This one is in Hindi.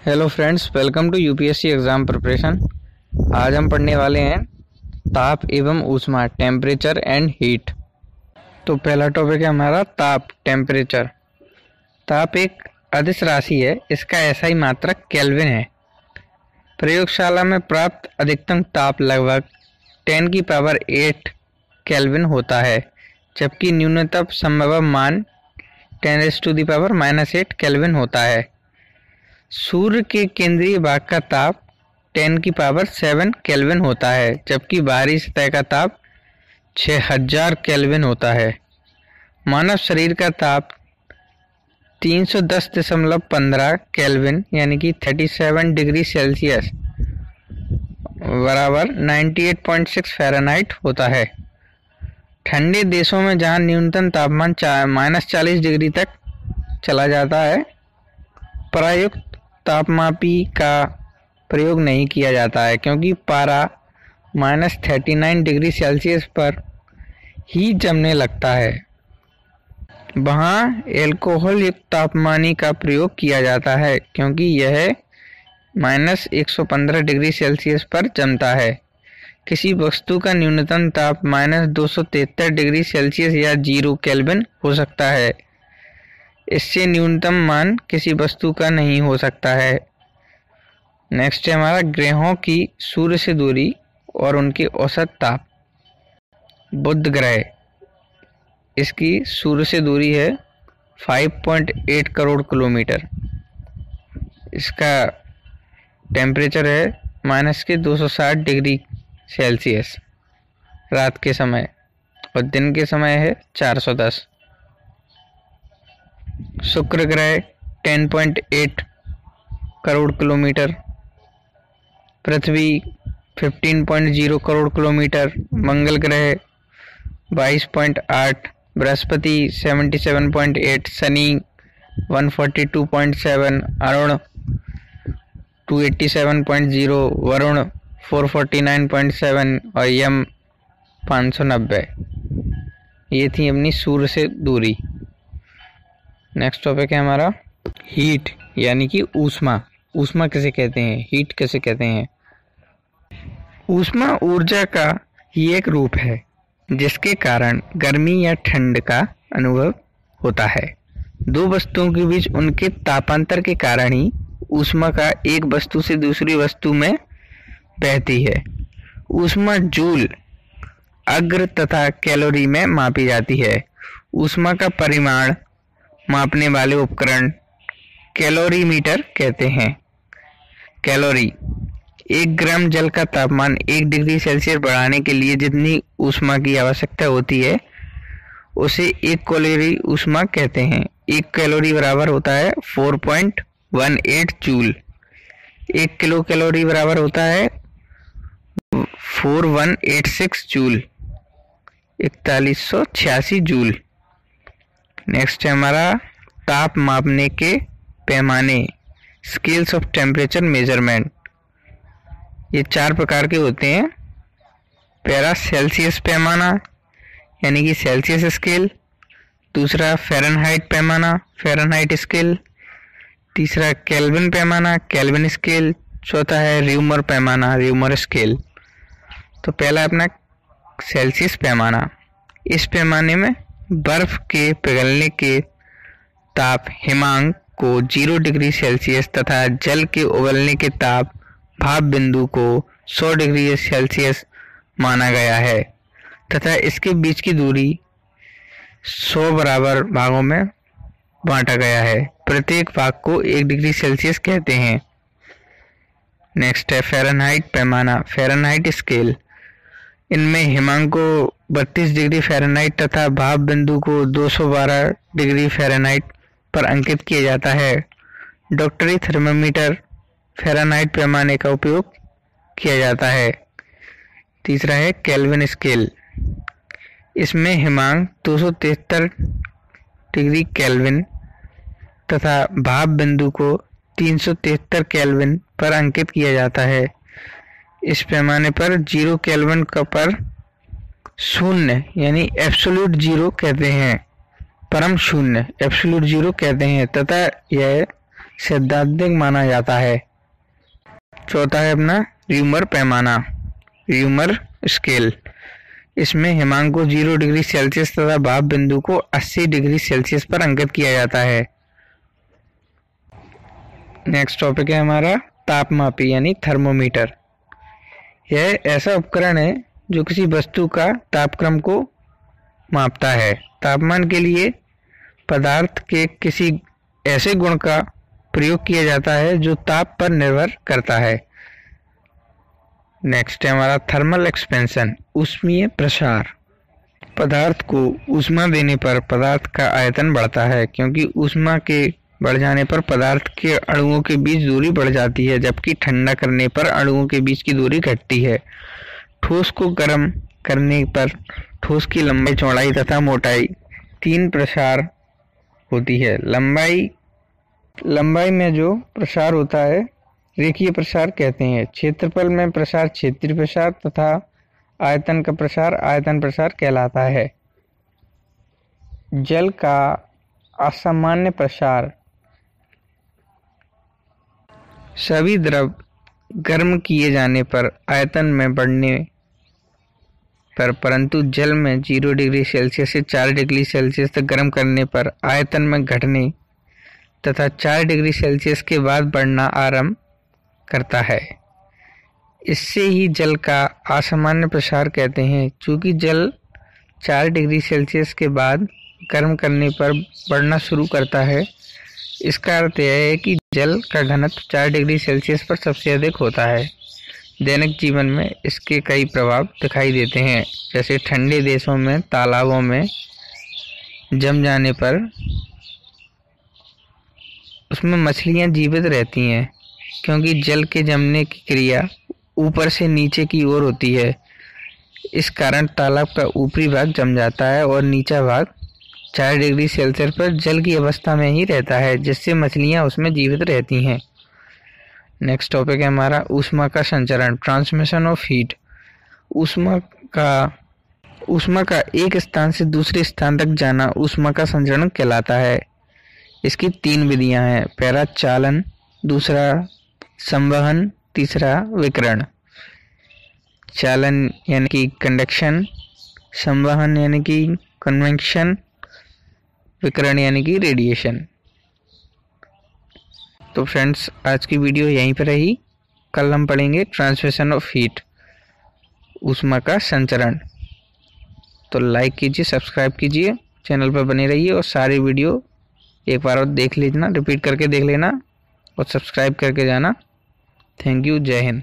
Hello friends welcome to UPSC exam preparation आज हम पढ़ने वाले हैं ताप एवं ऊष्मा टेम्परेचर एंड हीट तो पहला टॉपिक है हमारा ताप टेम्परेचर ताप एक अदिश राशि है, इसका ऐसा ही मात्रक केल्विन है। प्रयोगशाला में प्राप्त अधिकतम ताप लगभग टेन की पावर एट केल्विन होता है, जबकि न्यूनतम संभव मान ten s to the power minus eight kelvin होता है। सूर्य के केंद्रीय भाग का ताप 10 की पावर 7 केल्विन होता है जबकि बाहरी सतह का ताप 6000 केल्विन होता है। मानव शरीर का ताप 310.15 केल्विन यानी कि 37 डिग्री सेल्सियस बराबर 98.6 फ़ारेनहाइट होता है। ठंडे देशों में जहाँ न्यूनतम तापमान चा, माइनस चालीस डिग्री तक चला जाता है प्रायुक्त तापमापी का प्रयोग नहीं किया जाता है, क्योंकि पारा minus thirty nine degree Celsius पर ही जमने लगता है। वहाँ एल्कोहल युक्त तापमानी का प्रयोग किया जाता है, क्योंकि यह माइनस एक सौ पंद्रह डिग्री सेल्सियस पर जमता है। किसी वस्तु का न्यूनतम ताप माइनस दो सौ तिहत्तर डिग्री सेल्सियस या ज़ीरो केल्विन हो सकता है। इससे न्यूनतम मान किसी वस्तु का नहीं हो सकता है। नेक्स्ट है हमारा, ग्रहों की सूर्य से दूरी और उनके औसत ताप। बुध ग्रह, इसकी सूर्य से दूरी है 5.8 करोड़ किलोमीटर। इसका टेम्परेचर है माइनस के 260 डिग्री सेल्सियस रात के समय और दिन के समय है 410 शुक्र ग्रह 10.8 करोड़ किलोमीटर, पृथ्वी 15.0 करोड़ किलोमीटर, मंगल ग्रह 22.8 बृहस्पति 77.8 शनि 142.7 अरुण 287.0 वरुण 449.7 और यम 590 ये थी अपनी सूर्य से दूरी। नेक्स्ट टॉपिक है हमारा हीट यानी कि ऊष्मा। ऊष्मा किसे कहते हैं? हीट किसे कहते हैं? ऊष्मा ऊर्जा का ही एक रूप है, जिसके कारण गर्मी या ठंड का अनुभव होता है। दो वस्तुओं के बीच उनके तापांतर के कारण ही ऊष्मा का एक वस्तु से दूसरी वस्तु में बहती है। ऊष्मा जूल, अग्र तथा कैलोरी में मापी जाती है। ऊष्मा का परिमाण मापने वाले उपकरण कैलोरीमीटर कहते हैं। कैलोरी, एक ग्राम जल का तापमान एक डिग्री सेल्सियस बढ़ाने के लिए जितनी ऊष्मा की आवश्यकता होती है, उसे एक कैलोरी ऊष्मा कहते हैं। एक कैलोरी बराबर होता है 4.18 जूल। एक किलो कैलोरी बराबर होता है 4186 जूल। इकतालीस जूल। नेक्स्ट है हमारा ताप मापने के पैमाने स्केल्स ऑफ़ टेम्परेचर मेज़रमेंट ये चार प्रकार के होते हैं। पहला सेल्सियस पैमाना, यानी कि सेल्सियस स्केल दूसरा फ़ारेनहाइट पैमाना फ़ारेनहाइट स्केल तीसरा केल्विन पैमाना केल्विन स्केल चौथा है र्यूमर पैमाना र्यूमर स्केल तो पहला अपना सेल्सियस पैमाना। इस पैमाने में बर्फ़ के पिघलने के ताप हिमांक को ज़ीरो डिग्री सेल्सियस तथा जल के उबलने के ताप भाप बिंदु को 100 डिग्री सेल्सियस माना गया है, तथा इसके बीच की दूरी 100 बराबर भागों में बांटा गया है। प्रत्येक भाग को एक डिग्री सेल्सियस कहते हैं। नेक्स्ट है फ़ारेनहाइट पैमाना। फ़ारेनहाइट स्केल इनमें हिमांक को 32 डिग्री फ़ारेनहाइट तथा भाप बिंदु को 212 डिग्री फ़ारेनहाइट पर अंकित किया जाता है। डॉक्टरी थर्मामीटर फ़ारेनहाइट पैमाने का उपयोग किया जाता है। तीसरा है केल्विन स्केल इसमें हिमांक दो सौ तिहत्तर डिग्री केल्विन तथा भाप बिंदु को तीन केल्विन पर अंकित किया जाता है। इस पैमाने पर ज़ीरो केल्विन का पर शून्य, यानी एब्सोल्यूट ज़ीरो कहते हैं। परम शून्य एब्सोल्यूट ज़ीरो कहते हैं। तथा यह सिद्धांतिक माना जाता है। चौथा है अपना र्यूमर पैमाना र्यूमर स्केल इसमें हिमांक को ज़ीरो डिग्री सेल्सियस तथा भाप बिंदु को 80 डिग्री सेल्सियस पर अंकित किया जाता है। नेक्स्ट टॉपिक है हमारा तापमापी, यानी थर्मोमीटर यह ऐसा उपकरण है जो किसी वस्तु का तापक्रम को मापता है। तापमान के लिए पदार्थ के किसी ऐसे गुण का प्रयोग किया जाता है जो ताप पर निर्भर करता है। नेक्स्ट है हमारा थर्मल एक्सपेंशन उष्मीय प्रसार। पदार्थ को उष्मा देने पर पदार्थ का आयतन बढ़ता है, क्योंकि ऊष्मा के बढ़ जाने पर पदार्थ के अणुओं के बीच दूरी बढ़ जाती है, जबकि ठंडा करने पर अणुओं के बीच की दूरी घटती है। ठोस को गर्म करने पर ठोस की लंबाई, चौड़ाई तथा मोटाई तीन प्रसार होती है। लंबाई लंबाई में जो प्रसार होता है, रेखीय प्रसार कहते हैं। क्षेत्रफल में प्रसार क्षेत्रीय प्रसार तथा आयतन का प्रसार आयतन प्रसार कहलाता है। जल का असामान्य प्रसार। सभी द्रव गर्म किए जाने पर आयतन में बढ़ने पर, परंतु जल में ज़ीरो डिग्री सेल्सियस से चार डिग्री सेल्सियस तक गर्म करने पर आयतन में घटने तथा चार डिग्री सेल्सियस के बाद बढ़ना आरंभ करता है। इससे ही जल का असामान्य प्रसार कहते हैं। चूँकि जल चार डिग्री सेल्सियस के बाद गर्म करने पर बढ़ना शुरू करता है, इसका अर्थ यह है कि जल का घनत्व चार डिग्री सेल्सियस पर सबसे अधिक होता है। दैनिक जीवन में इसके कई प्रभाव दिखाई देते हैं। जैसे ठंडे देशों में, तालाबों में जम जाने पर उसमें मछलियाँ जीवित रहती हैं, क्योंकि जल के जमने की क्रिया ऊपर से नीचे की ओर होती है। इस कारण तालाब का ऊपरी भाग जम जाता है और नीचा भाग चार डिग्री सेल्सियस पर जल की अवस्था में ही रहता है, जिससे मछलियाँ उसमें जीवित रहती हैं। नेक्स्ट टॉपिक है हमारा ऊष्मा का संचरण ट्रांसमिशन ऑफ़ हीट ऊष्मा का ऊष्मा का एक स्थान से दूसरे स्थान तक जाना ऊष्मा का संचरण कहलाता है। इसकी तीन विधियाँ हैं, पहला चालन, दूसरा संवहन, तीसरा विकरण। चालन यानी कि कंडक्शन संवहन यानी कि कन्वेंशन विकरण यानी कि रेडिएशन तो फ्रेंड्स, आज की वीडियो यहीं पर रही। कल हम पढ़ेंगे ट्रांसमिशन ऑफ़ हीट उष्मा का संचरण। तो लाइक कीजिए सब्सक्राइब कीजिए, चैनल पर बने रहिए और सारी वीडियो एक बार और देख लेना रिपीट करके देख लेना और सब्सक्राइब करके जाना। थैंक यू जय हिंद।